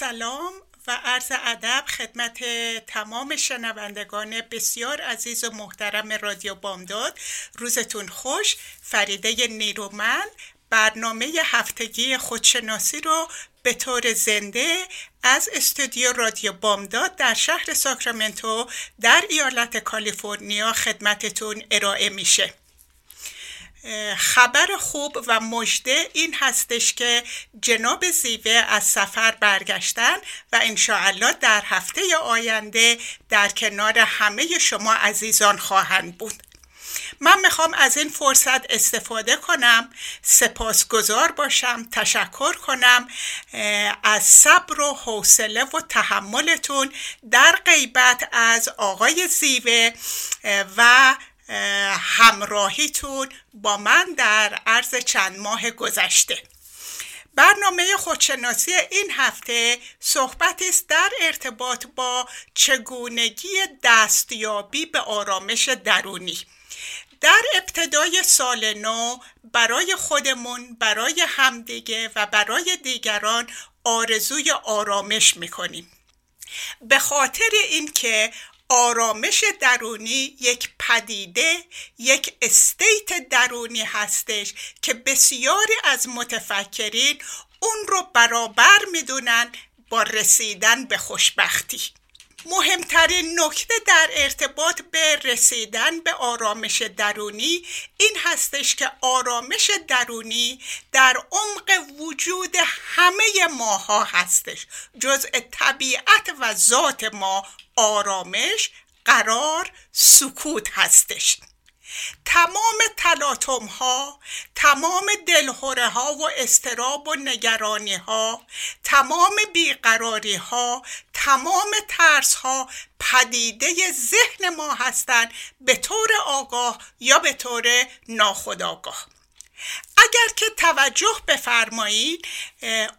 سلام و عرض ادب خدمت تمام شنوندگان بسیار عزیز و محترم رادیو بامداد. روزتون خوش. فریده نیرومند. برنامه هفتگی خودشناسی رو به طور زنده از استودیو رادیو بامداد در شهر ساکرامنتو در ایالت کالیفرنیا خدمتتون ارائه میشه. خبر خوب و مژده این هستش که جناب زیوه از سفر برگشتن و انشاءالله در هفته آینده در کنار همه شما عزیزان خواهند بود. من می‌خوام از این فرصت استفاده کنم سپاسگزار باشم تشکر کنم از صبر و حوصله و تحملتون در غیبت از آقای زیوه و همراهیتون با من در عرض چند ماه گذشته. برنامه خودشناسی این هفته صحبت است در ارتباط با چگونگی دستیابی به آرامش درونی. در ابتدای سال نو برای خودمون برای همدیگه و برای دیگران آرزوی آرامش می‌کنیم. به خاطر اینکه آرامش درونی یک پدیده یک استیت درونی هستش که بسیاری از متفکرین اون رو برابر می‌دونن با رسیدن به خوشبختی. مهمترین نکته در ارتباط به رسیدن به آرامش درونی این هستش که آرامش درونی در عمق وجود همه ماها هستش. جزء طبیعت و ذات ما آرامش قرار سکوت هستش. تمام تلاطم ها تمام دلهوره ها و استراب و نگرانی ها تمام بیقراری ها تمام ترس ها پدیده ذهن ما هستند به طور آگاه یا به طور ناخودآگاه. اگر که توجه بفرمایید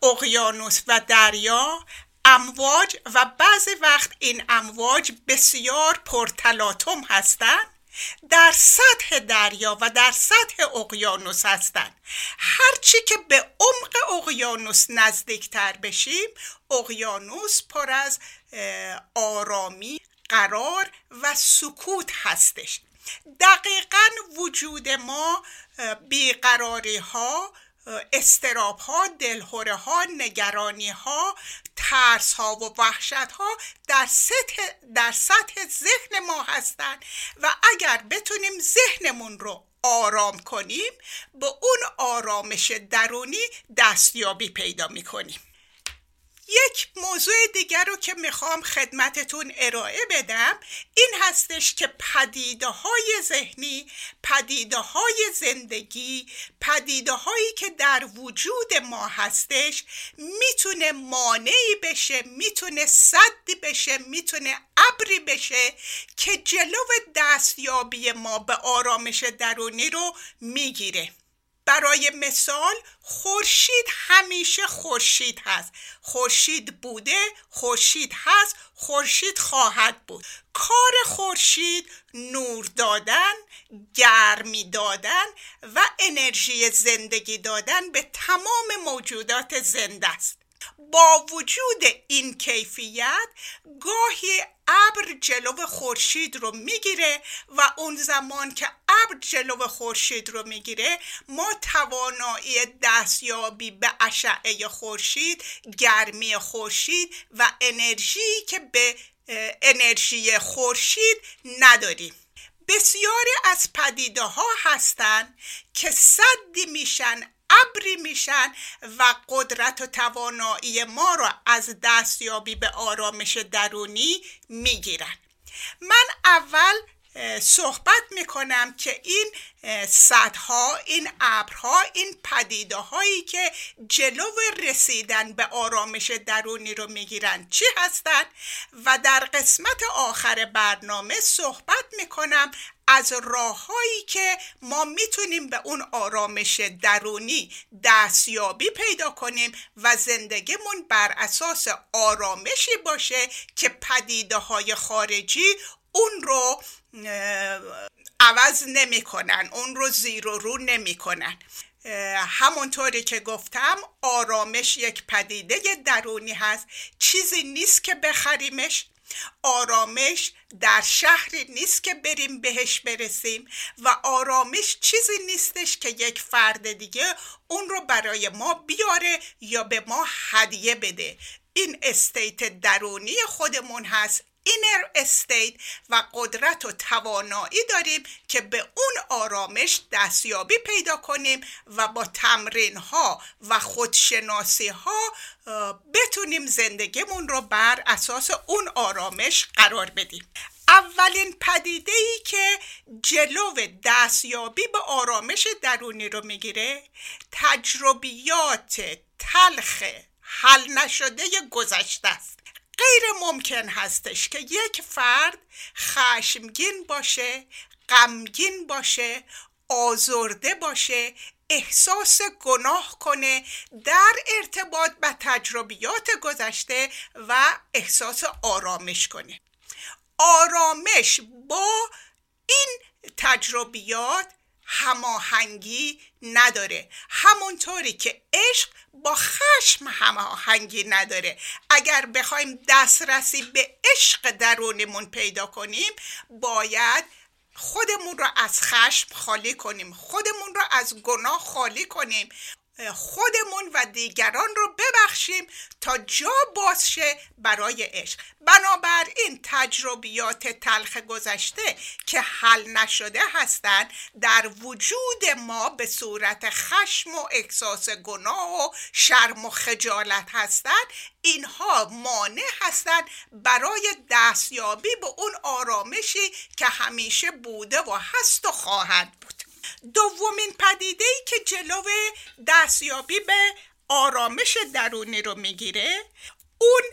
اقیانوس و دریا امواج و بعضی وقت این امواج بسیار پرتلاطم هستند. در سطح دریا و در سطح اقیانوس هستند. هرچی که به عمق اقیانوس نزدیکتر بشیم اقیانوس پر از آرامی قرار و سکوت هستش. دقیقا وجود ما بیقراری ها استراب ها دلهوره ها نگرانی ها ترس ها و وحشت ها در سطح, در سطح ذهن ما هستند و اگر بتونیم ذهنمون رو آرام کنیم به اون آرامش درونی دستیابی پیدا می‌کنیم. یک موضوع دیگر رو که می‌خوام خدمتتون ارائه بدم این هستش که پدیده های ذهنی پدیده های زندگی پدیده هایی که در وجود ما هستش می‌تونه مانعی بشه می‌تونه صدی بشه می‌تونه ابری بشه که جلو دستیابی ما به آرامش درونی رو می‌گیره. برای مثال خورشید همیشه خورشید هست. خورشید بوده خورشید هست خورشید خواهد بود. کار خورشید نور دادن گرمی دادن و انرژی زندگی دادن به تمام موجودات زنده است. با وجود این کیفیت گاهی ابر جلو خورشید رو می‌گیره و اون زمان که ابر جلو خورشید رو می‌گیره ما توانایی دستیابی به اشعه خورشید گرمی خورشید و انرژی که به انرژی خورشید نداریم. بسیاری از پدیده ها هستند که صدی میشن ابری میشن و قدرت و توانایی ما را از دستیابی به آرامش درونی می‌گیرن. من اول صحبت می‌کنم که این صدها این ابرها این پدیده هایی که جلو رسیدن به آرامش درونی رو می‌گیرن چی هستن؟ و در قسمت آخر برنامه صحبت می‌کنم از راههایی که ما می‌تونیم به اون آرامش درونی دستیابی پیدا کنیم و زندگیمون بر اساس آرامشی باشه که پدیده های خارجی اون رو عوض نمی‌کنن اون رو زیر و رو نمی‌کنن. همونطوری که گفتم آرامش یک پدیده درونی هست. چیزی نیست که بخریمش. آرامش در شهری نیست که بریم بهش برسیم و آرامش چیزی نیستش که یک فرد دیگه اون رو برای ما بیاره یا به ما هدیه بده. این state درونی خودمون هست. inner state و قدرت و توانایی داریم که به اون آرامش دستیابی پیدا کنیم و با تمرین ها و خودشناسی ها بتونیم زندگیمون رو بر اساس اون آرامش قرار بدیم. اولین پدیده ای که جلو دستیابی به آرامش درونی رو می‌گیره تجربیات تلخ حل نشده گذشته است. غیر ممکن هستش که یک فرد خشمگین باشه غمگین باشه آزرده باشه احساس گناه کنه در ارتباط به تجربیات گذشته و احساس آرامش کنه. آرامش با این تجربیات هماهنگی نداره. همونطوری که عشق با خشم هماهنگی نداره. اگر بخوایم دسترسی به عشق درونمون پیدا کنیم باید خودمون رو از خشم خالی کنیم خودمون رو از گناه خالی کنیم. خودمون و دیگران رو ببخشیم تا جا باز شه برای عشق. بنابراین تجربیات تلخ گذشته که حل نشده هستند در وجود ما به صورت خشم و احساس گناه و شرم و خجالت هستند اینها مانع هستند برای دستیابی به اون آرامشی که همیشه بوده و هست و خواهد بود. دومین پدیده ای که جلو دستیابی به آرامش درونی رو می‌گیره اون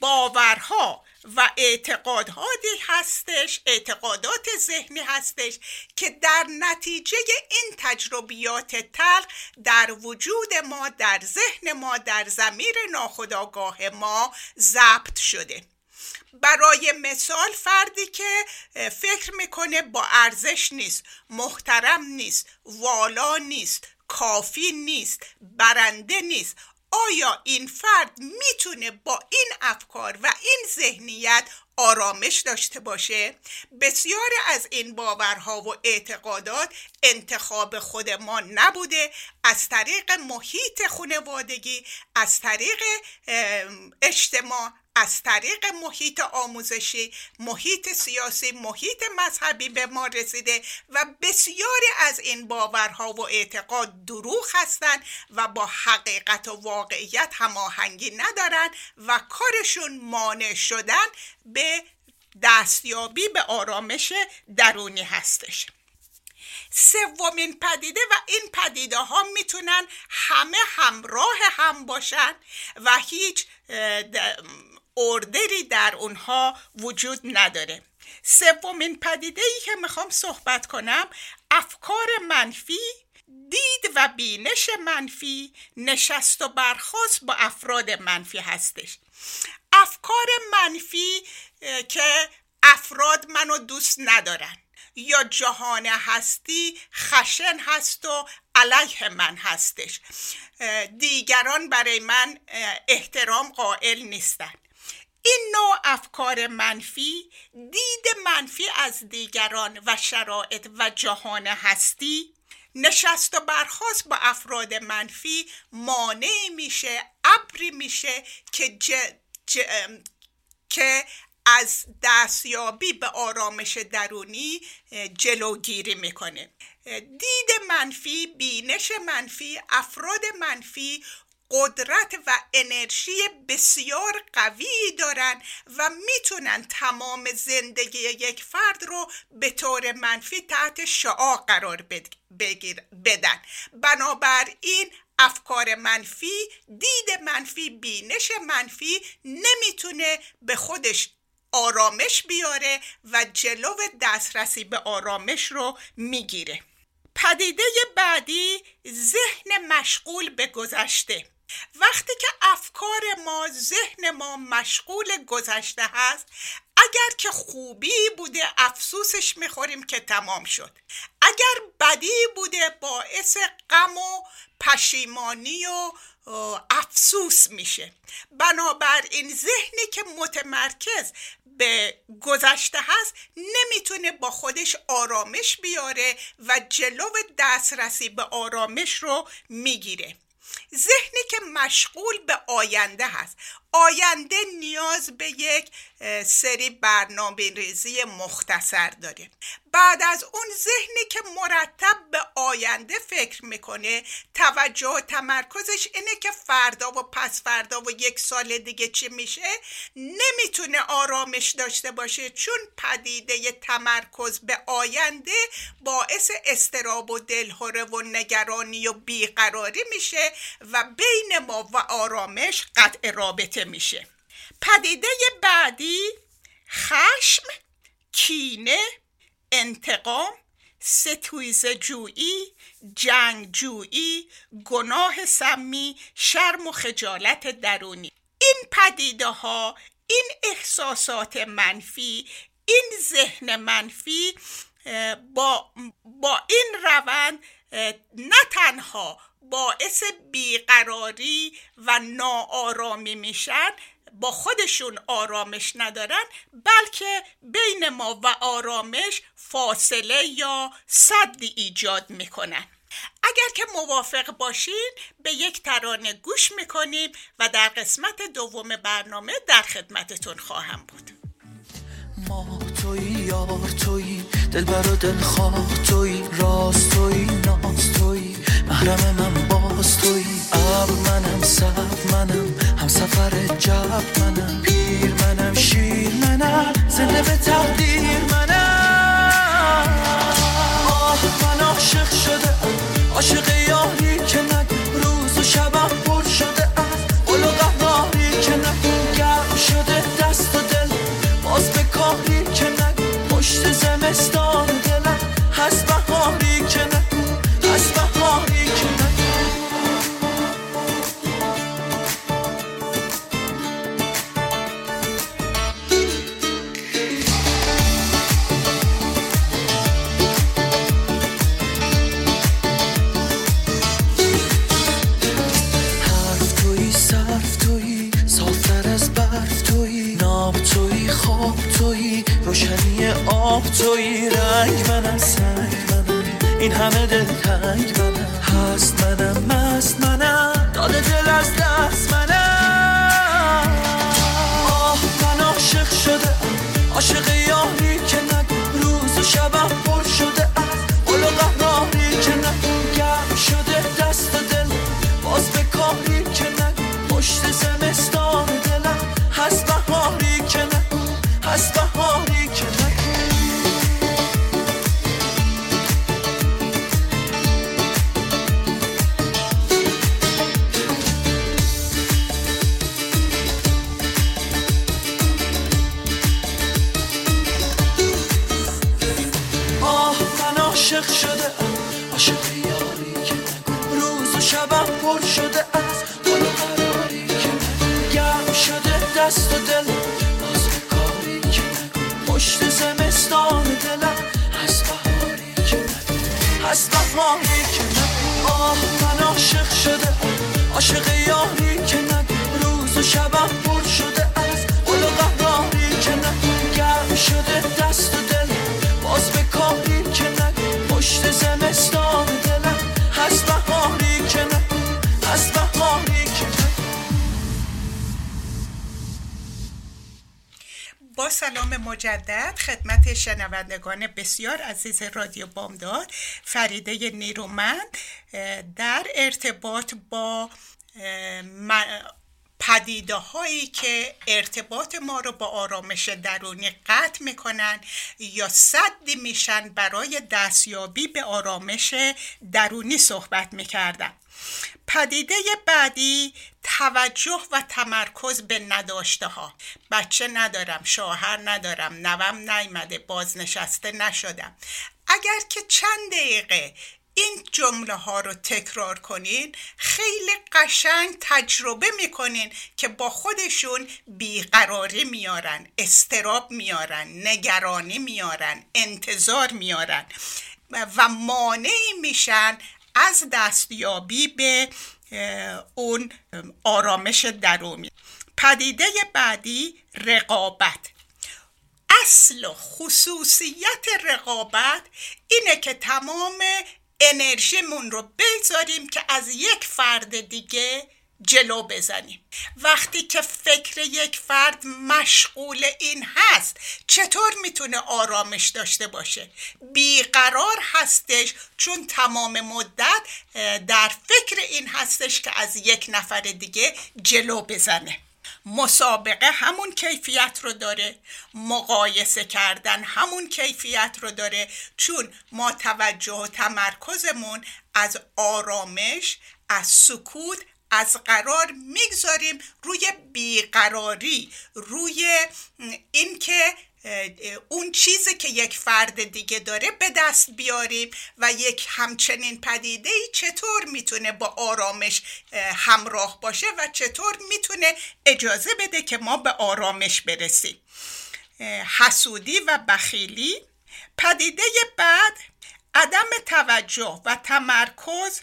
باورها و اعتقاداتی هستش اعتقادات ذهنی هستش که در نتیجه این تجربیات تلخ در وجود ما در ذهن ما در زمیر ناخودآگاه ما ضبط شده. برای مثال فردی که فکر می‌کنه با ارزش نیست محترم نیست والا نیست کافی نیست برنده نیست. آیا این فرد می‌تونه با این افکار و این ذهنیت آرامش داشته باشه؟ بسیاری از این باورها و اعتقادات انتخاب خود ما نبوده. از طریق محیط خانوادگی از طریق اجتماع از طریق محیط آموزشی محیط سیاسی محیط مذهبی به ما رسیده و بسیاری از این باورها و اعتقاد دروغ هستند و با حقیقت و واقعیت هماهنگی ندارند و کارشون مانع شدن به دستیابی به آرامش درونی هستش. سومین پدیده و این پدیده ها می‌تونن همه همراه هم باشن و هیچ اردری در اونها وجود نداره. سومین پدیده ای که می‌خوام صحبت کنم افکار منفی دید و بینش منفی نشست و برخواست با افراد منفی هستش. افکار منفی که افراد منو دوست ندارن. یا جهان هستی خشن هست و علیه من هستش. دیگران برای من احترام قائل نیستن. این نوع افکار منفی دید منفی از دیگران و شرایط و جهان هستی. نشست و برخواست با افراد منفی مانع میشه ابری میشه که که از دستیابی به آرامش درونی جلوگیری می‌کنه. دید منفی بینش منفی افراد منفی قدرت و انرژی بسیار قوی دارن و می‌تونن تمام زندگی یک فرد رو به طور منفی تحت شعا قرار بدن. بنابراین افکار منفی دید منفی بینش منفی نمی‌تونه به خودش آرامش بیاره و جلو دسترسی به آرامش رو می‌گیره. پدیده بعدی ذهن مشغول به گذشته. وقتی که افکار ما ذهن ما مشغول گذشته هست اگر که خوبی بوده افسوسش می‌خوریم که تمام شد. اگر بدی بوده باعث غم و پشیمانی و افسوس میشه. بنابراین ذهنی که متمرکز به گذشته هست نمی‌تونه با خودش آرامش بیاره و جلو دسترسی به آرامش رو می‌گیره. ذهنی که مشغول به آینده هست. آینده نیاز به یک سری برنامه ریزی مختصر داره بعد از اون ذهنی که مرتب به آینده فکر می‌کنه توجه و تمرکزش اینه که فردا و پس فردا و یک سال دیگه چی میشه؟ نمی‌تونه آرامش داشته باشه چون پدیده تمرکز به آینده باعث استراب و دلهوره و نگرانی و بیقراری میشه و بین ما و آرامش قطع رابطه میشه. پدیده بعدی خشم کینه انتقام ستویز جویی جنگ جویی گناه سمی شرم و خجالت درونی. این پدیده ها این احساسات منفی این ذهن منفی با, با این روند نه تنها باعث بیقراری و ناآرامی میشن. با خودشون آرامش ندارن بلکه بین ما و آرامش فاصله یا صدی ایجاد می‌کنن. اگر که موافق باشین به یک ترانه گوش می‌کنیم و در قسمت دوم برنامه در خدمتتون خواهم بود. ما توی یار توی دل برا دل خواه توی راست محرم من باز توی منم سب منم هم سفر جب منم. پیر منم شیر منم زنده به تقدیر روشنی آب توی رنگ منم سنگ منم. این همه دل تنگ منم. هست منم مست منم. داده دل از دست منم بهاری که نگو آه من عاشق شده. عاشق یاری که نگو روز و شبم پر شده. از گل و قراری که نگو گرم شده دست و دل. باز به کاری که نگو پشت زمستان دلم. هست بهاری که نگو هست بهاری که نگو. با سلام مجدد خدمت شنوندگان بسیار عزیز رادیو بامداد. فریده نیرومند در ارتباط با پدیده هایی که ارتباط ما رو با آرامش درونی قطع می‌کنن یا صدی میشن برای دستیابی به آرامش درونی صحبت می‌کردن. پدیده بعدی توجه و تمرکز به نداشته ها بچه ندارم شوهر ندارم نوم نیمده بازنشسته نشدم. اگر که چند دقیقه این جمله ها رو تکرار کنین خیلی قشنگ تجربه می‌کنین که با خودشون بیقراری میارن استراب میارن نگرانی میارن انتظار میارن و مانعی میشن از دستیابی به اون آرامش درونی. پدیده بعدی رقابت. اصل و خصوصیت رقابت اینه که تمام انرژیمون رو بذاریم که از یک فرد دیگه جلو بزنیم. وقتی که فکر یک فرد مشغول این هست چطور می‌تونه آرامش داشته باشه؟ بیقرار هستش چون تمام مدت در فکر این هستش که از یک نفر دیگه جلو بزنه. مسابقه همون کیفیت رو داره مقایسه کردن همون کیفیت رو داره چون ما توجه و تمرکزمون از آرامش از سکوت از قرار می‌گذاریم روی بیقراری روی اینکه اون چیزی که یک فرد دیگه داره به دست بیاریم و یک همچنین پدیده ای چطور می‌تونه با آرامش همراه باشه و چطور می‌تونه اجازه بده که ما به آرامش برسیم. حسودی و بخیلی. پدیده بعد عدم توجه و تمرکز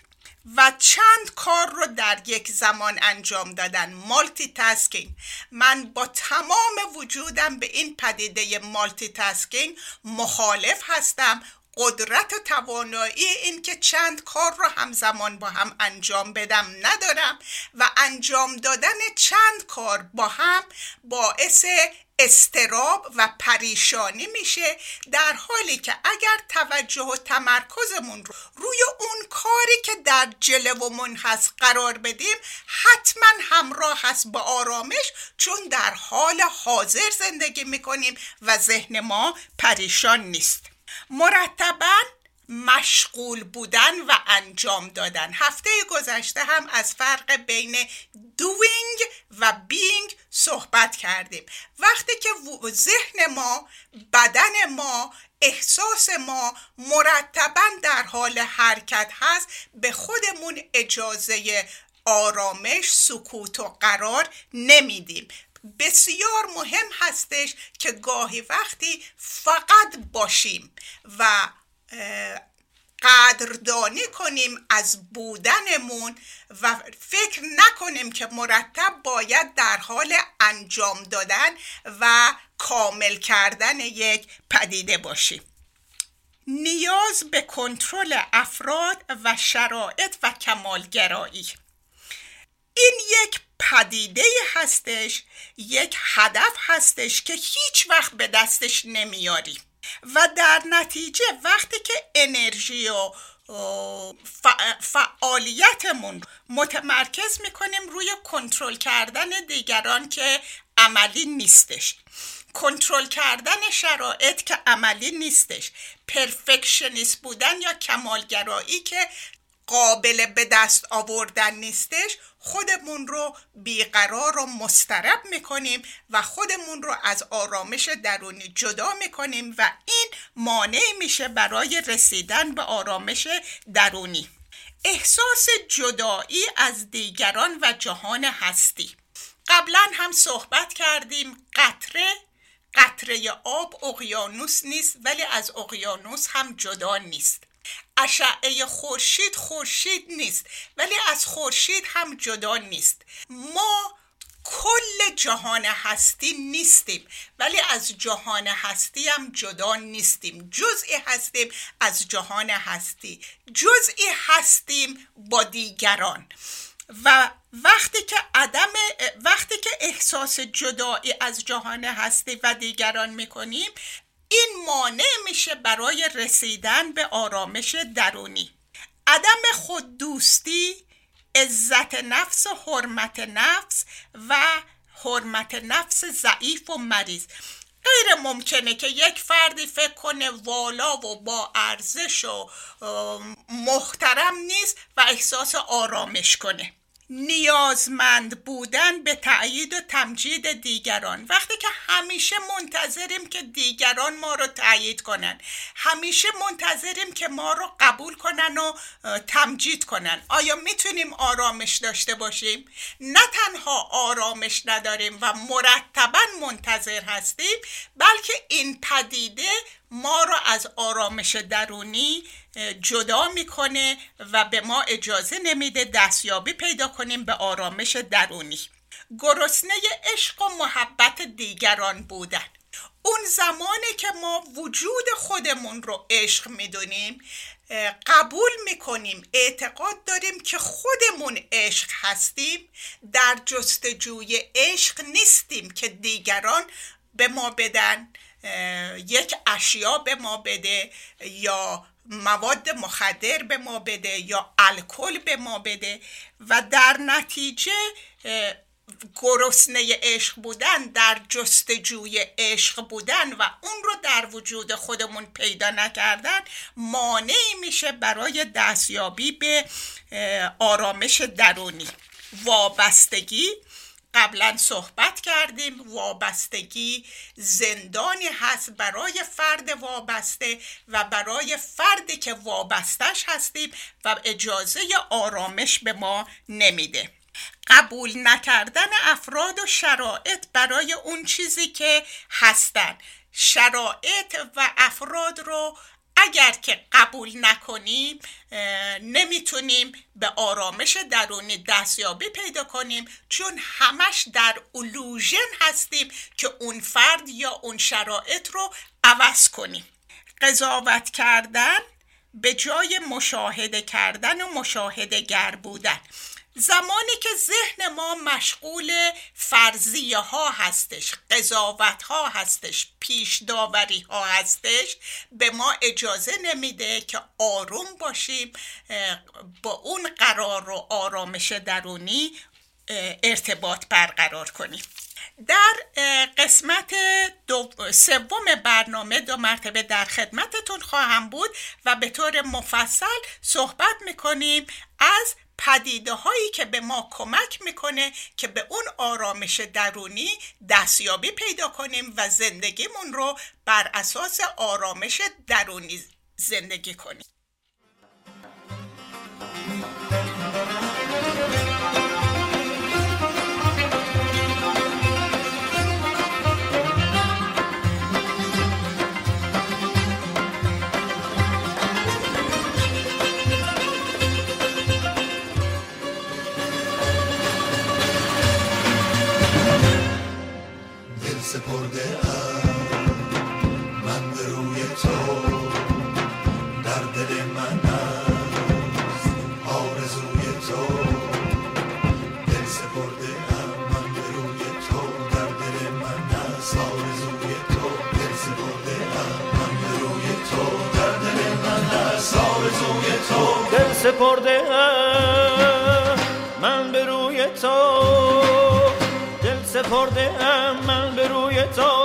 و چند کار رو در یک زمان انجام دادن. مالتی تاسکینگ من با تمام وجودم به این پدیده مالتی تاسکینگ مخالف هستم. قدرت توانایی این که چند کار رو همزمان با هم انجام بدم ندارم و انجام دادن چند کار با هم باعث استراب و پریشانی میشه در حالی که اگر توجه و تمرکزمون رو روی اون کاری که در جلومون هست قرار بدیم حتما همراه هست با آرامش چون در حال حاضر زندگی می‌کنیم و ذهن ما پریشان نیست. مرتبا مشغول بودن و انجام دادن. هفته گذشته هم از فرق بین doing و being صحبت کردیم. وقتی که ذهن ما بدن ما احساس ما مرتبا در حال حرکت هست به خودمون اجازه آرامش سکوت و قرار نمیدیم. بسیار مهم هستش که گاهی وقتی فقط باشیم و قدردانی کنیم از بودنمون و فکر نکنیم که مرتب باید در حال انجام دادن و کامل کردن یک پدیده باشیم. نیاز به کنترل افراد و شرایط و کمالگرایی. این یک پدیده هستش یک هدف هستش که هیچ وقت به دستش نمیاریم. و در نتیجه وقتی که انرژی و فعالیتمون متمرکز می‌کنیم روی کنترل کردن دیگران که عملی نیستش. کنترل کردن شرایط که عملی نیستش. پرفکشنیست بودن یا کمالگرایی که قابل به دست آوردن نیستش خودمون رو بیقرار و مسترب می‌کنیم و خودمون رو از آرامش درونی جدا می‌کنیم و این مانع میشه برای رسیدن به آرامش درونی. احساس جدایی از دیگران و جهان هستی. قبلا هم صحبت کردیم قطره قطره آب اقیانوس نیست ولی از اقیانوس هم جدا نیست. اشعه خورشید خورشید نیست ولی از خورشید هم جدا نیست. ما کل جهان هستی نیستیم ولی از جهان هستی هم جدا نیستیم. جزئی هستیم از جهان هستی. جزئی هستیم با دیگران. و وقتی که عدم وقتی که احساس جدایی از جهان هستی و دیگران می‌کنیم این مانع میشه برای رسیدن به آرامش درونی. عدم خود دوستی عزت نفس و حرمت نفس و حرمت نفس ضعیف و مریض. غیر ممکنه که یک فردی فکر کنه والا و با ارزش و محترم نیست و احساس آرامش کنه. نیازمند بودن به تأیید و تمجید دیگران. وقتی که همیشه منتظریم که دیگران ما رو تأیید کنن. همیشه منتظریم که ما رو قبول کنن و تمجید کنن. آیا می‌تونیم آرامش داشته باشیم؟ نه تنها آرامش نداریم و مرتبا منتظر هستیم بلکه این پدیده ما رو از آرامش درونی جدا می‌کنه و به ما اجازه نمیده دستیابی پیدا کنیم به آرامش درونی. گرسنه عشق و محبت دیگران بودن. اون زمانی که ما وجود خودمون رو عشق می‌دونیم قبول می‌کنیم اعتقاد داریم که خودمون عشق هستیم در جستجوی عشق نیستیم که دیگران به ما بدن. یک اشیا به ما بده یا مواد مخدر به ما بده یا الکل به ما بده و در نتیجه گرسنه عشق بودن در جستجوی عشق بودن و اون رو در وجود خودمون پیدا نکردن مانعی میشه برای دستیابی به آرامش درونی. وابستگی قبلا صحبت کردیم. وابستگی زندانی هست برای فرد وابسته و برای فردی که وابستش هستیم و اجازه آرامش به ما نمیده. قبول نکردن افراد و شرایط برای اون چیزی که هستن. شرایط و افراد رو اگر که قبول نکنیم نمی‌تونیم به آرامش درونی دستیابی پیدا کنیم چون همش در اولوژن هستیم که اون فرد یا اون شرایط رو عوض کنیم. قضاوت کردن به جای مشاهده کردن و مشاهده گر بودن. زمانی که ذهن ما مشغول فرضیه ها هستش قضاوت ها هستش پیش داوری ها هستش به ما اجازه نمیده که آروم باشیم با اون قرار و آرامش درونی ارتباط برقرار کنیم. در قسمت سوم برنامه دو مرتبه در خدمتتون خواهم بود و به طور مفصل صحبت می‌کنیم از پدیده هایی که به ما کمک می‌کنه که به اون آرامش درونی دستیابی پیدا کنیم و زندگیمون رو بر اساس آرامش درونی زندگی کنیم. سپرده من به روی تو در دل من است آرزوی تو دل سپرده من به روی تو در دل من است آرزوی تو دل سپرده من به روی تو در دل من است آرزوی تو دل سپرده من دل سپرده من به روی تو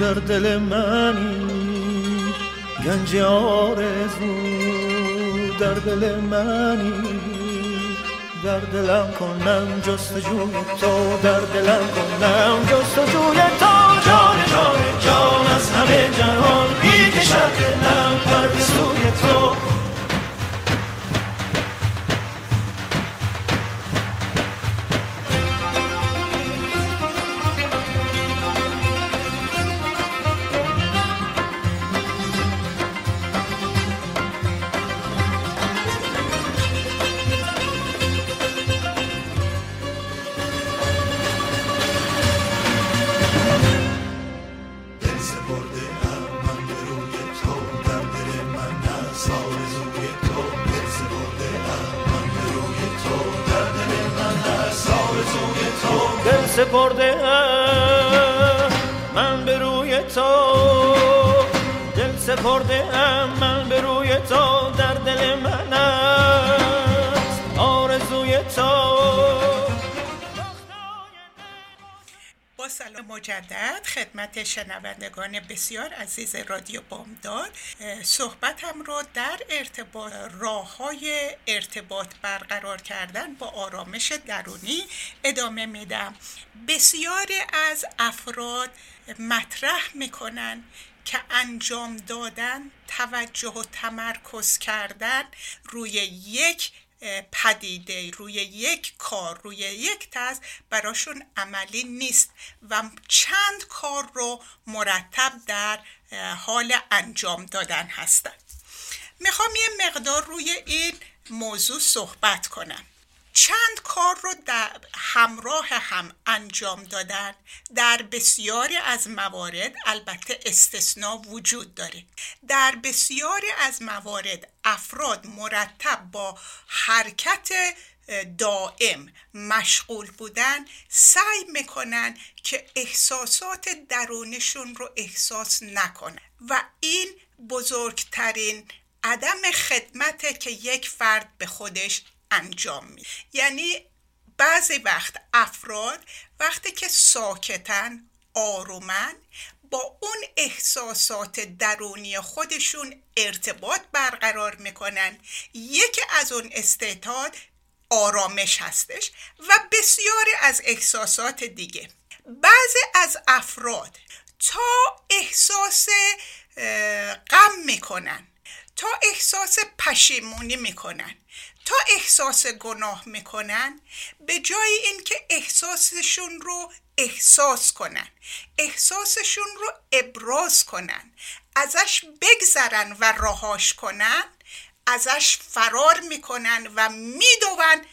در دل منی گنج آرزو در دل منی در دلم کنم جستجوی تو در دلم کنم جستجوی تو جان جان جان از همه جهان بی کشد دلم پر سوی تو خدمت شنوندگان بسیار عزیز رادیو بامداد. صحبتم رو در ارتباط راه های ارتباط برقرار کردن با آرامش درونی ادامه میدم. بسیاری از افراد مطرح می‌کنن که انجام دادن توجه و تمرکز کردن روی یک پدیده روی یک کار روی یک تز براشون عملی نیست و چند کار رو مرتب در حال انجام دادن هستند می‌خوام یه مقدار روی این موضوع صحبت کنم. چند کار رو در همراه هم انجام دادن در بسیاری از موارد البته استثنا وجود داره. در بسیاری از موارد افراد مرتب با حرکت دائم مشغول بودن سعی می‌کنن که احساسات درونشون رو احساس نکنن. و این بزرگترین عدم خدمته که یک فرد به خودش انجام میده. یعنی بعضی وقت افراد وقتی که ساکتن آرومن با اون احساسات درونی خودشون ارتباط برقرار می‌کنن. یکی از اون استعداد آرامش هستش و بسیاری از احساسات دیگه. بعضی از افراد تا احساس غم می‌کنن تا احساس پشیمونی می‌کنن. تا احساس گناه می‌کنن به جای اینکه احساسشون رو احساس کنن احساسشون رو ابراز کنن ازش بگذرن و رهاش کنن ازش فرار می‌کنن و میدون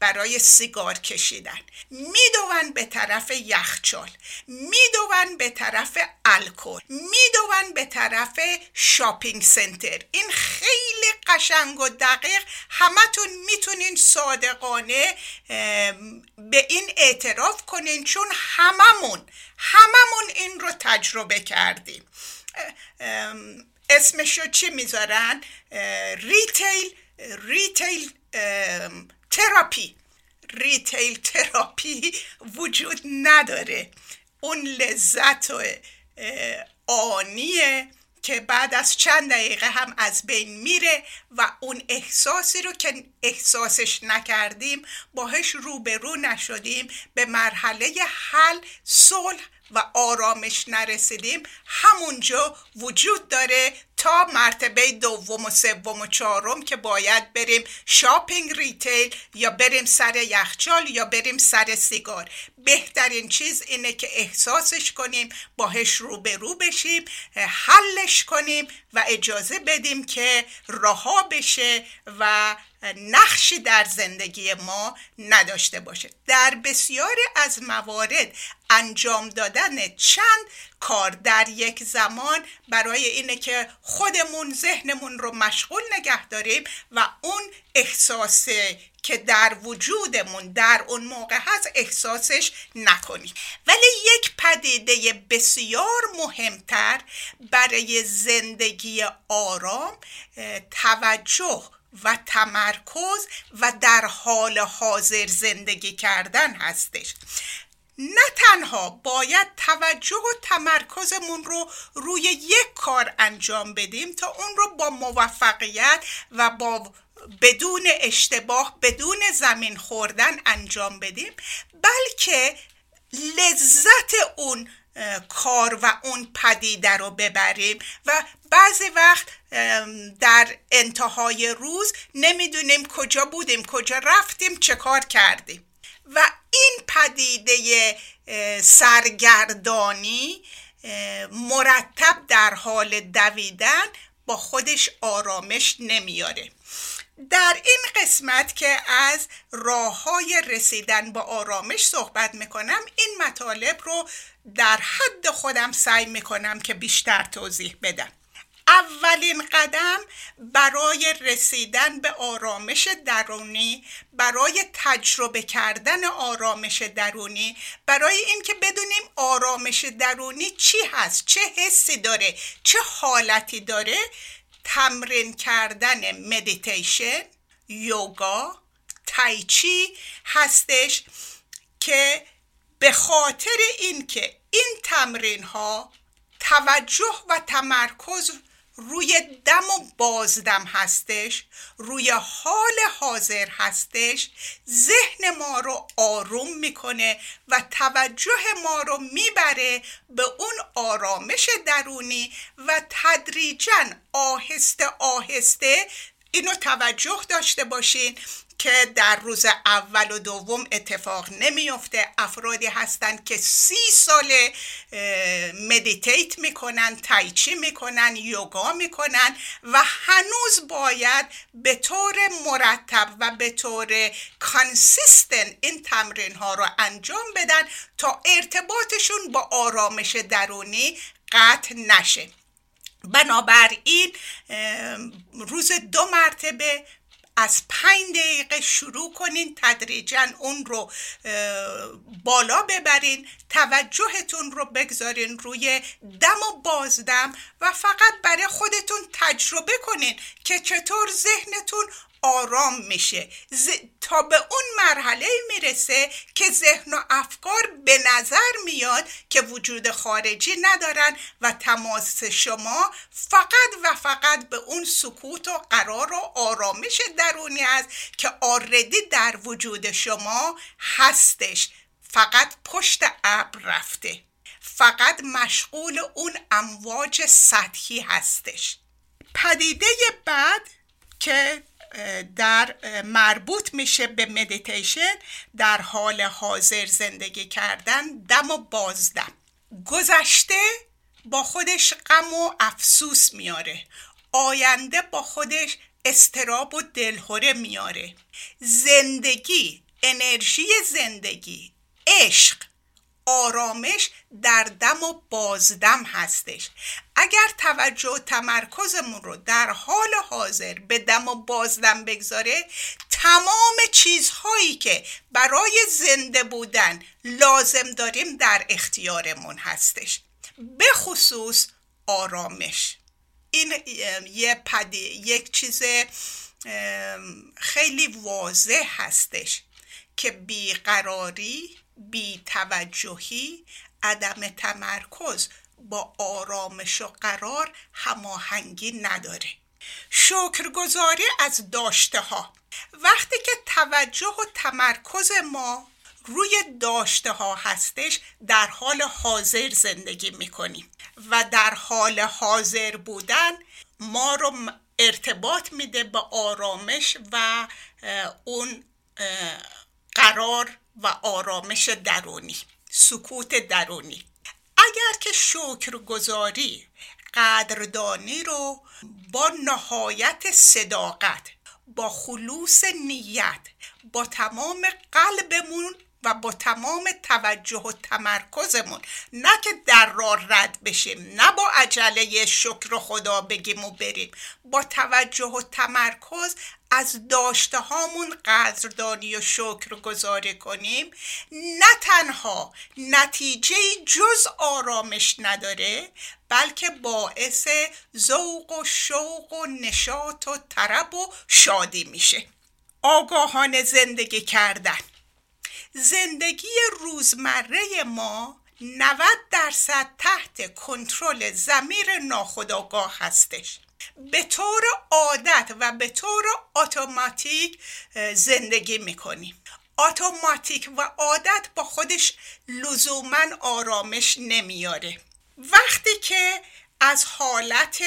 برای سیگار کشیدن. میدون به طرف یخچال میدون به طرف الکل میدون به طرف شاپینگ سنتر. این خیلی قشنگ و دقیق همتون می‌تونین صادقانه به این اعتراف کنین چون هممون هممون این رو تجربه کردیم. اسمشو چی می‌ذارن؟ retail retail therapy. retail therapy وجود نداره. اون لذت آنیه که بعد از چند دقیقه هم از بین میره و اون احساسی رو که احساسش نکردیم باهش روبرو نشدیم به مرحله حل صلح و آرامش نرسیدیم. همونجا وجود داره تا مرتبه دوم و سوم و چهارم که باید بریم شاپینگ ریتیل یا بریم سر یخچال یا بریم سر سیگار. بهترین چیز اینه که احساسش کنیم باهش روبرو بشیم حلش کنیم و اجازه بدیم که رها بشه و نقشی در زندگی ما نداشته باشه. در بسیاری از موارد انجام دادن چند کار در یک زمان برای اینه که خودمون ذهنمون رو مشغول نگه داریم و اون احساس که در وجودمون در اون موقع هست احساسش نکنیم. ولی یک پدیده بسیار مهمتر برای زندگی آرام توجه و تمرکز و در حال حاضر زندگی کردن هستش. نه تنها باید توجه و تمرکزمون رو روی یک کار انجام بدیم تا اون رو با موفقیت و با بدون اشتباه بدون زمین خوردن انجام بدیم بلکه لذت اون کار و اون پدیده رو ببریم و بعضی وقت در انتهای روز نمی‌دونیم کجا بودیم کجا رفتیم چه کار کردیم. و این پدیده سرگردانی مرتب در حال دویدن با خودش آرامش نمیاره. در این قسمت که از راه های رسیدن با آرامش صحبت می‌کنم این مطالب رو در حد خودم سعی می‌کنم که بیشتر توضیح بدم. اولین قدم برای رسیدن به آرامش درونی برای تجربه کردن آرامش درونی برای اینکه بدونیم آرامش درونی چی هست چه حسی داره چه حالتی داره تمرین کردن مدیتیشن یوگا تایچی هستش که به خاطر اینکه این تمرین ها توجه و تمرکز روی دم و بازدم هستش روی حال حاضر هستش. ذهن ما رو آروم می‌کنه و توجه ما رو می‌بره به اون آرامش درونی و تدریجا آهسته آهسته اینو توجه داشته باشین. که در روز اول و دوم اتفاق نمیفته افرادی هستند که سی سال meditate می‌کنن تایچی می‌کنن یوگا می‌کنن و هنوز باید به طور مرتب و به طور consistent این تمرین ها رو انجام بدن تا ارتباطشون با آرامش درونی قطع نشه. بنابراین روز دو مرتبه از پنج دقیقه شروع کنین تدریجا اون رو بالا ببرین توجهتون رو بگذارین روی دم و بازدم و فقط برای خودتون تجربه کنین که چطور ذهنتون آرام میشه. تا به اون مرحله می‌رسه که ذهن و افکار به نظر میاد که وجود خارجی ندارن و تماس شما فقط و فقط به اون سکوت و قرار و آرامش درونی است که already در وجود شما هستش. فقط پشت ابر رفته. فقط مشغول اون امواج سطحی هستش. پدیده بعد که در مربوط میشه به مدیتیشن در حال حاضر زندگی کردن دم و بازدم. گذشته با خودش غم و افسوس میاره. آینده با خودش استراب و دلهوره میاره. زندگی انرژی زندگی عشق آرامش در دم و بازدم هستش. اگر توجه و تمرکزمون رو در حال حاضر به دم و بازدم بگذاره تمام چیزهایی که برای زنده بودن لازم داریم در اختیارمون هستش. به خصوص آرامش. این یه پدی یک چیز خیلی واضح هستش که بیقراری بی توجهی عدم تمرکز با آرامش و قرار هماهنگی نداره. شکرگزاری از داشته ها وقتی که توجه و تمرکز ما روی داشته ها هستش در حال حاضر زندگی می‌کنیم و در حال حاضر بودن ما رو ارتباط میده به آرامش و اون قرار و آرامش درونی سکوت درونی. اگر که شکرگزاری قدردانی رو با نهایت صداقت با خلوص نیت با تمام قلبمون و با تمام توجه و تمرکزمون نه که در راه رد بشیم نه با عجله شکر خدا بگیم و بریم. با توجه و تمرکز از داشته هامون قدردانی و شکر گذاری کنیم. نه تنها نتیجه جز آرامش نداره بلکه باعث ذوق و شوق و نشاط و طرب و شادی میشه. آگاهانه زندگی کردن. زندگی روزمره ما 90 درصد تحت کنترل زمیر ناخودآگاه هستش. به طور عادت و به طور اتوماتیک زندگی می‌کنیم. اتوماتیک و عادت با خودش لزوما آرامش نمیاره وقتی که از حالت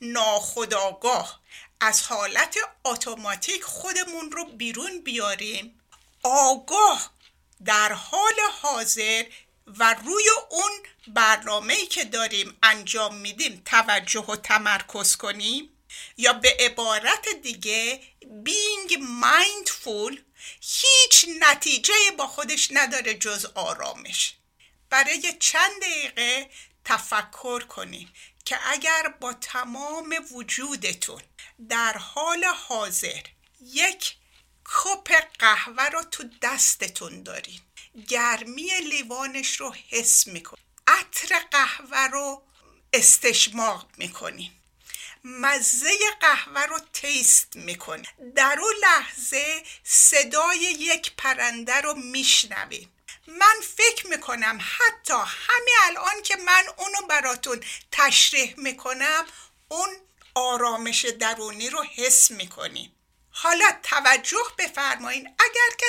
ناخودآگاه از حالت اتوماتیک خودمون رو بیرون بیاریم آگاه در حال حاضر و روی اون برنامه‌ای که داریم انجام میدیم توجه و تمرکز کنیم یا به عبارت دیگه being mindful هیچ نتیجه با خودش نداره جز آرامش. برای چند دقیقه تفکر کنیم که اگر با تمام وجودتون در حال حاضر یک کپ قهوه رو تو دستتون دارین. گرمی لیوانش رو حس می‌کنین. عطر قهوه رو استشماق می‌کنین. مزه قهوه رو تیست می‌کنه در اون لحظه صدای یک پرنده رو میشنویم من فکر می‌کنم حتی همین الان که من اونو براتون تشریح می‌کنم اون آرامش درونی رو حس می‌کنیم حالا توجه بفرمایین اگر که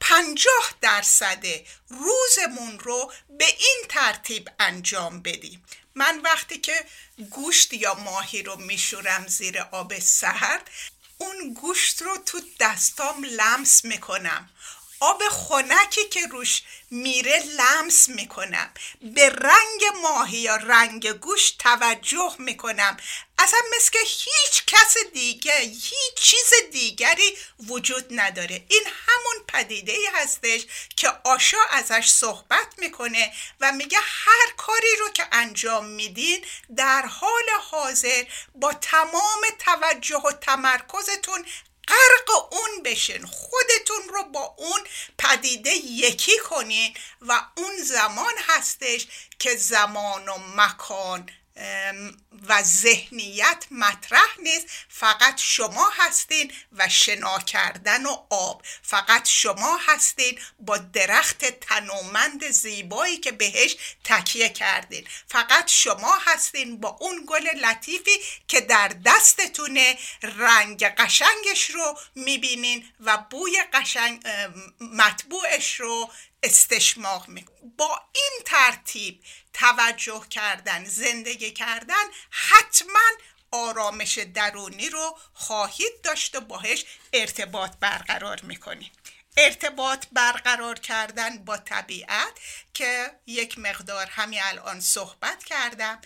پنجاه درصد روزمون رو به این ترتیب انجام بدیم. من وقتی که گوشت یا ماهی رو میشورم زیر آب سرد اون گوشت رو تو دستام لمس می‌کنم. آب خنکی که روش میره لمس می‌کنم. به رنگ ماهی یا رنگ گوش توجه می‌کنم. اصلا مثل که هیچ کس دیگه هیچ چیز دیگری وجود نداره. این همون پدیده ای هستش که آشا ازش صحبت می‌کنه و میگه هر کاری رو که انجام میدین در حال حاضر با تمام توجه و تمرکزتون غرق اون بشین. خودتون رو با اون پدیده یکی کنین و اون زمان هستش که زمان و مکان و ذهنیت مطرح نیست. فقط شما هستین و شنا کردن و آب. فقط شما هستین با درخت تنومند زیبایی که بهش تکیه کردین. فقط شما هستین با اون گل لطیفی که در دستتونه رنگ قشنگش رو می‌بینین و بوی قشنگ مطبوعش رو استشماق می با این ترتیب توجه کردن زندگی کردن حتما آرامش درونی رو خواهید داشت و باهش ارتباط برقرار می‌کنید ارتباط برقرار کردن با طبیعت که یک مقدار همین الان صحبت کردم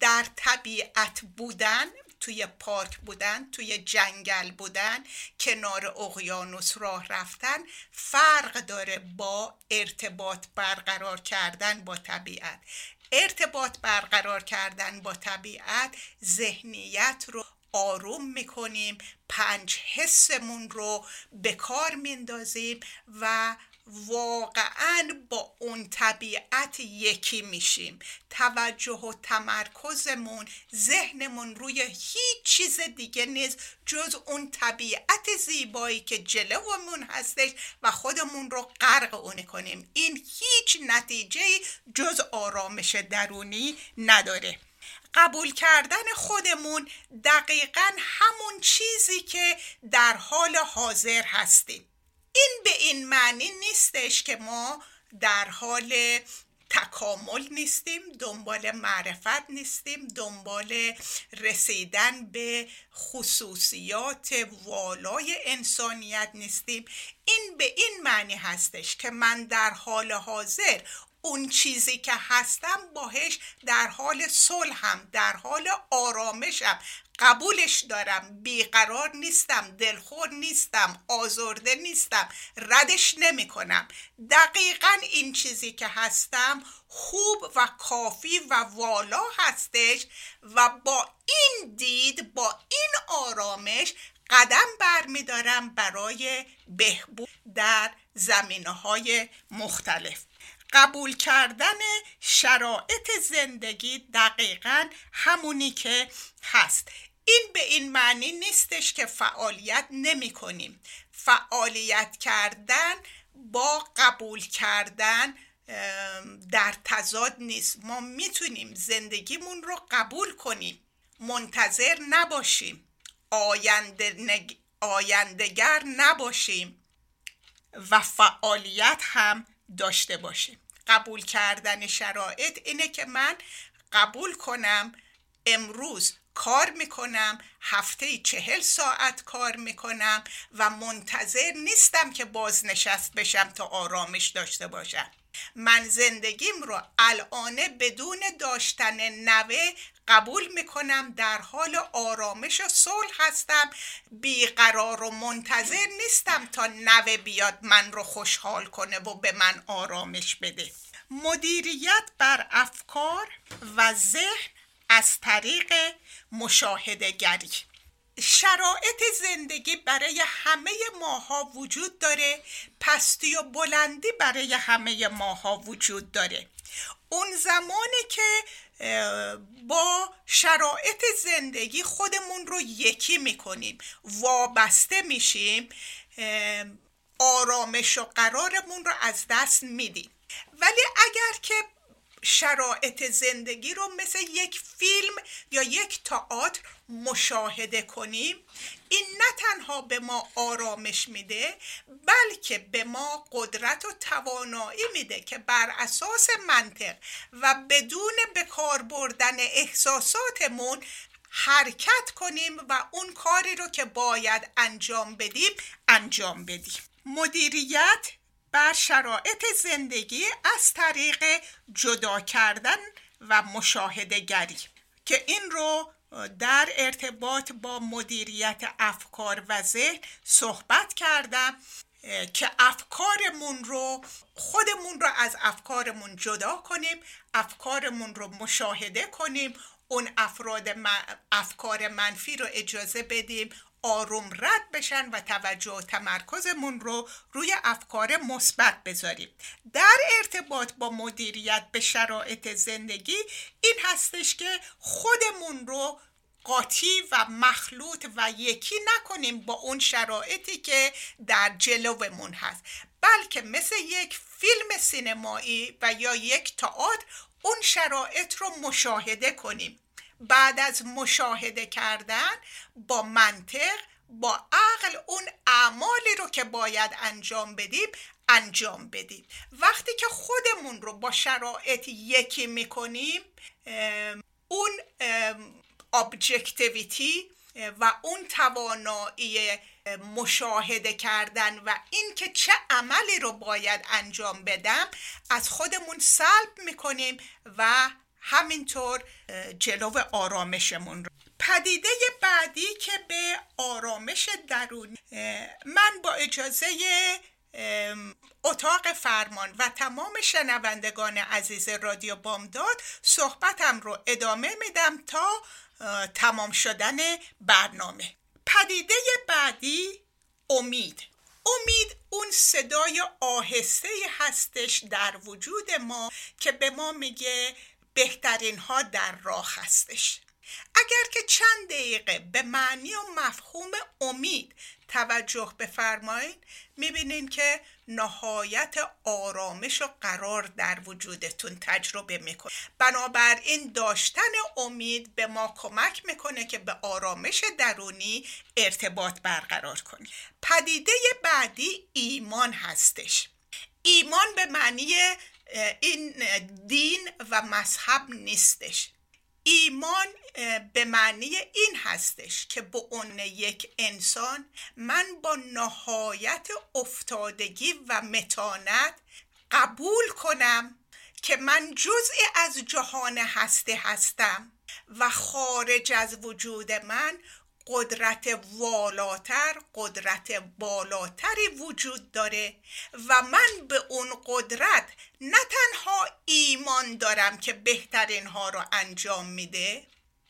در طبیعت بودن توی پارک بودن توی جنگل بودن کنار اقیانوس راه رفتن فرق داره با ارتباط برقرار کردن با طبیعت. ارتباط برقرار کردن با طبیعت ذهنیت رو آروم می‌کنیم پنج حسمون رو به کار میندازیم و واقعا با اون طبیعت یکی میشیم. توجه و تمرکزمون ذهنمون روی هیچ چیز دیگه نیست جز اون طبیعت زیبایی که جلومون هستش و خودمون رو غرق اون کنیم. این هیچ نتیجه جز آرامش درونی نداره. قبول کردن خودمون دقیقا همون چیزی که در حال حاضر هستیم. این به این معنی نیستش که ما در حال تکامل نیستیم دنبال معرفت نیستیم دنبال رسیدن به خصوصیات والای انسانیت نیستیم. این به این معنی هستش که من در حال حاضر اون چیزی که هستم باهش در حال صلحم در حال آرامشم. قبولش دارم. بیقرار نیستم دلخور نیستم آزرده نیستم. ردش نمی کنم دقیقا این چیزی که هستم خوب و کافی و والا هستش و با این دید با این آرامش قدم برمیدارم برای بهبود در زمینه های مختلف. قبول کردن شرایط زندگی دقیقا همونی که هست. این به این معنی نیستش که فعالیت نمی کنیم. فعالیت کردن با قبول کردن در تضاد نیست. ما می‌تونیم زندگیمون رو قبول کنیم. منتظر نباشیم. آینده آیندگر نباشیم. و فعالیت هم داشته باشیم. قبول کردن شرایط اینه که من قبول کنم امروز کار می‌کنم هفته چهل ساعت کار می‌کنم و منتظر نیستم که بازنشست بشم تا آرامش داشته باشم. من زندگیم رو الانه بدون داشتن نوه قبول می‌کنم در حال آرامش و صلح هستم. بیقرار و منتظر نیستم تا نوه بیاد من رو خوشحال کنه و به من آرامش بده. مدیریت بر افکار و ذهن از طریق مشاهده گری. شرایط زندگی برای همه ماها وجود داره. پستی و بلندی برای همه ماها وجود داره. اون زمانی که با شرایط زندگی خودمون رو یکی می‌کنیم وابسته میشیم آرامش و قرارمون رو از دست میدیم. ولی اگر که شرایط زندگی رو مثل یک فیلم یا یک تئاتر مشاهده کنیم این نه تنها به ما آرامش میده بلکه به ما قدرت و توانایی میده که بر اساس منطق و بدون به کار بردن احساساتمون حرکت کنیم و اون کاری رو که باید انجام بدیم انجام بدیم. مدیریت بر شرایط زندگی از طریق جدا کردن و مشاهده گری که این رو در ارتباط با مدیریت افکار و ذهن صحبت کردم که افکارمون رو خودمون رو از افکارمون جدا کنیم افکارمون رو مشاهده کنیم اون افراد افکار منفی رو اجازه بدیم آروم رد بشن و توجه و تمرکزمون رو روی افکار مثبت بذاریم. در ارتباط با مدیریت به شرایط زندگی این هستش که خودمون رو قاطی و مخلوط و یکی نکنیم با اون شرایطی که در جلومون هست. بلکه مثل یک فیلم سینمایی و یا یک تئاتر اون شرایط رو مشاهده کنیم. بعد از مشاهده کردن با منطق با عقل اون اعمالی رو که باید انجام بدیم انجام بدیم. وقتی که خودمون رو با شرایط یکی می‌کنیم اون ابجکتیویتی و اون توانایی مشاهده کردن و اینکه چه عملی رو باید انجام بدم از خودمون سلب می‌کنیم و همینطور جلو آرامشمون رو. پدیده بعدی که به آرامش درونی من با اجازه اتاق فرمان و تمام شنوندگان عزیز رادیو بامداد صحبتم رو ادامه میدم تا تمام شدن برنامه. پدیده بعدی امید. امید اون صدای آهسته هستش در وجود ما که به ما میگه بهترین ها در راه هستش. اگر که چند دقیقه به معنی و مفهوم امید توجه بفرمایید می‌بینین که نهایت آرامش و قرار در وجودتون تجربه می‌کنه. بنابراین داشتن امید به ما کمک می‌کنه که به آرامش درونی ارتباط برقرار کنیم. پدیده بعدی ایمان هستش. ایمان به معنی این دین و مذهب نیستش. ایمان به معنی این هستش که به اون یک انسان من با نهایت افتادگی و متانت قبول کنم که من جزئی از جهان هسته هستم و خارج از وجود من قدرت والاتر قدرت بالاتری وجود داره و من به اون قدرت نه تنها ایمان دارم که بهترین ها رو انجام میده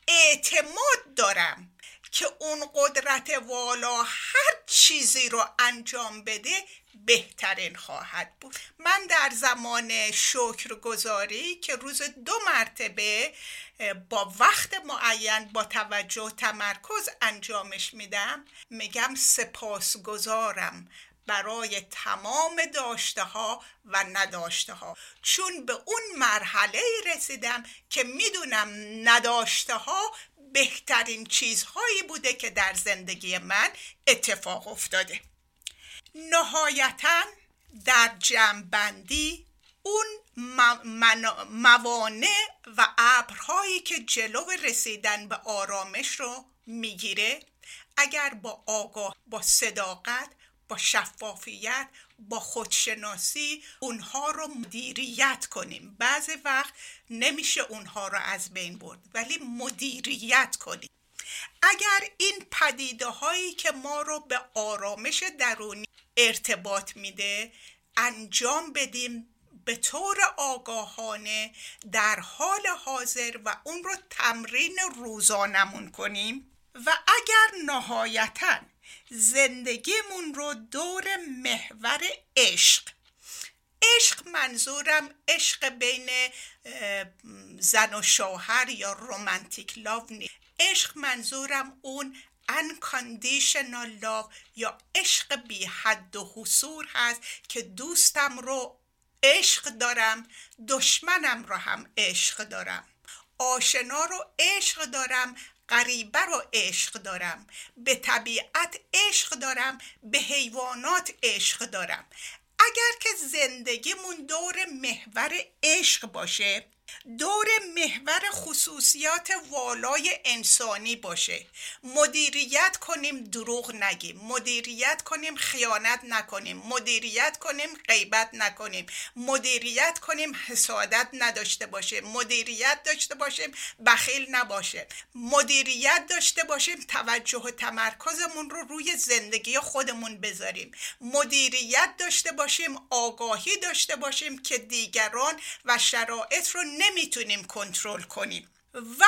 اعتماد دارم که اون قدرت والا هر چیزی رو انجام بده بهترین خواهد بود. من در زمان شکرگزاری که روز دو مرتبه با وقت معین با توجه و تمرکز انجامش میدم میگم سپاسگزارم برای تمام داشته ها و نداشته ها چون به اون مرحله رسیدم که می‌دونم نداشته ها بهترین چیزهایی بوده که در زندگی من اتفاق افتاده. نهایتا در جمعبندی اون موانع و ابرهایی که جلو رسیدن به آرامش رو می‌گیره. اگر با آگاه با صداقت با شفافیت با خودشناسی اونها رو مدیریت کنیم. بعضی وقت نمیشه اونها رو از بین برد ولی مدیریت کنیم. اگر این پدیده هایی که ما رو به آرامش درونی ارتباط میده انجام بدیم به طور آگاهانه در حال حاضر و اون رو تمرین روزانمون کنیم. و اگر نهایتا زندگیمون رو دور محور عشق عشق منظورم عشق بین زن و شوهر یا رومانتیک لاو نیست. عشق منظورم اون unconditional love یا عشق بی حد و حصور هست که دوستم رو عشق دارم دشمنم رو هم عشق دارم. آشنا رو عشق دارم غریبه رو عشق دارم. به طبیعت عشق دارم به حیوانات عشق دارم. اگر که زندگیمون دور محور عشق باشه دور محور خصوصیات والای انسانی باشه. مدیریت کنیم دروغ نگیم. مدیریت کنیم خیانت نکنیم. مدیریت کنیم غیبت نکنیم. مدیریت کنیم حسادت نداشته باشه مدیریت داشته باشیم بخیل نباشه مدیریت داشته باشیم توجه و تمرکزمون رو روی زندگی خودمون بذاریم. مدیریت داشته باشیم آگاهی داشته باشیم که دیگران و شرایط رو نمی‌تونیم کنترل کنیم و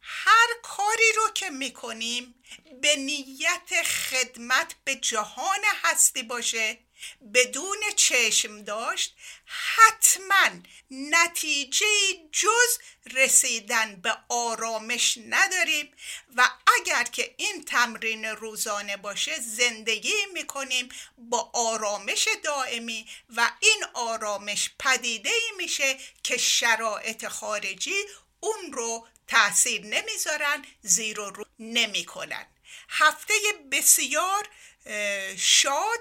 هر کاری رو که می‌کنیم به نیت خدمت به جهان هستی باشه. بدون چشم داشت حتما نتیجه جز رسیدن به آرامش نداریم و اگر که این تمرین روزانه باشه زندگی می‌کنیم با آرامش دائمی و این آرامش پدیده میشه که شرایط خارجی اون رو تاثیر نمی‌ذارن زیر و رو نمی‌کنن. هفته بسیار شاد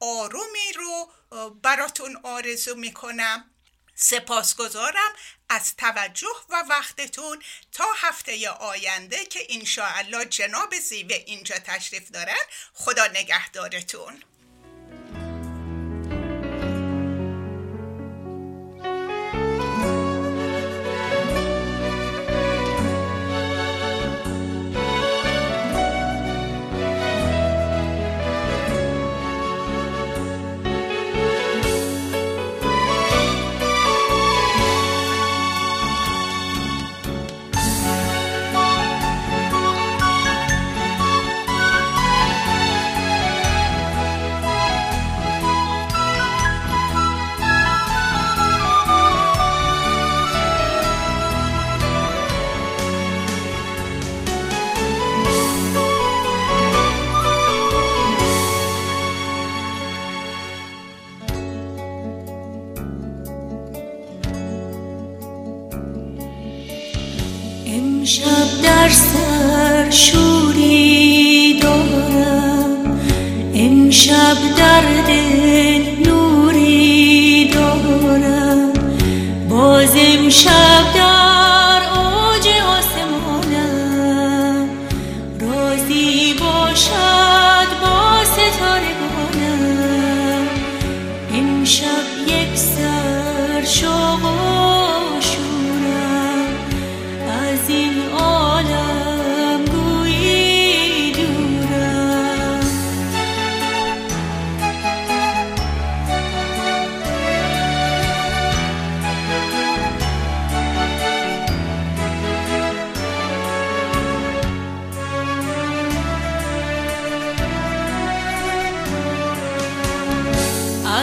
آرومی رو براتون آرزو می‌کنم. سپاسگزارم از توجه و وقتتون تا هفته آینده که انشاءالله جناب زیوه اینجا تشریف دارن خدا نگهدارتون.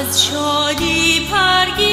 از شادی پرگیرم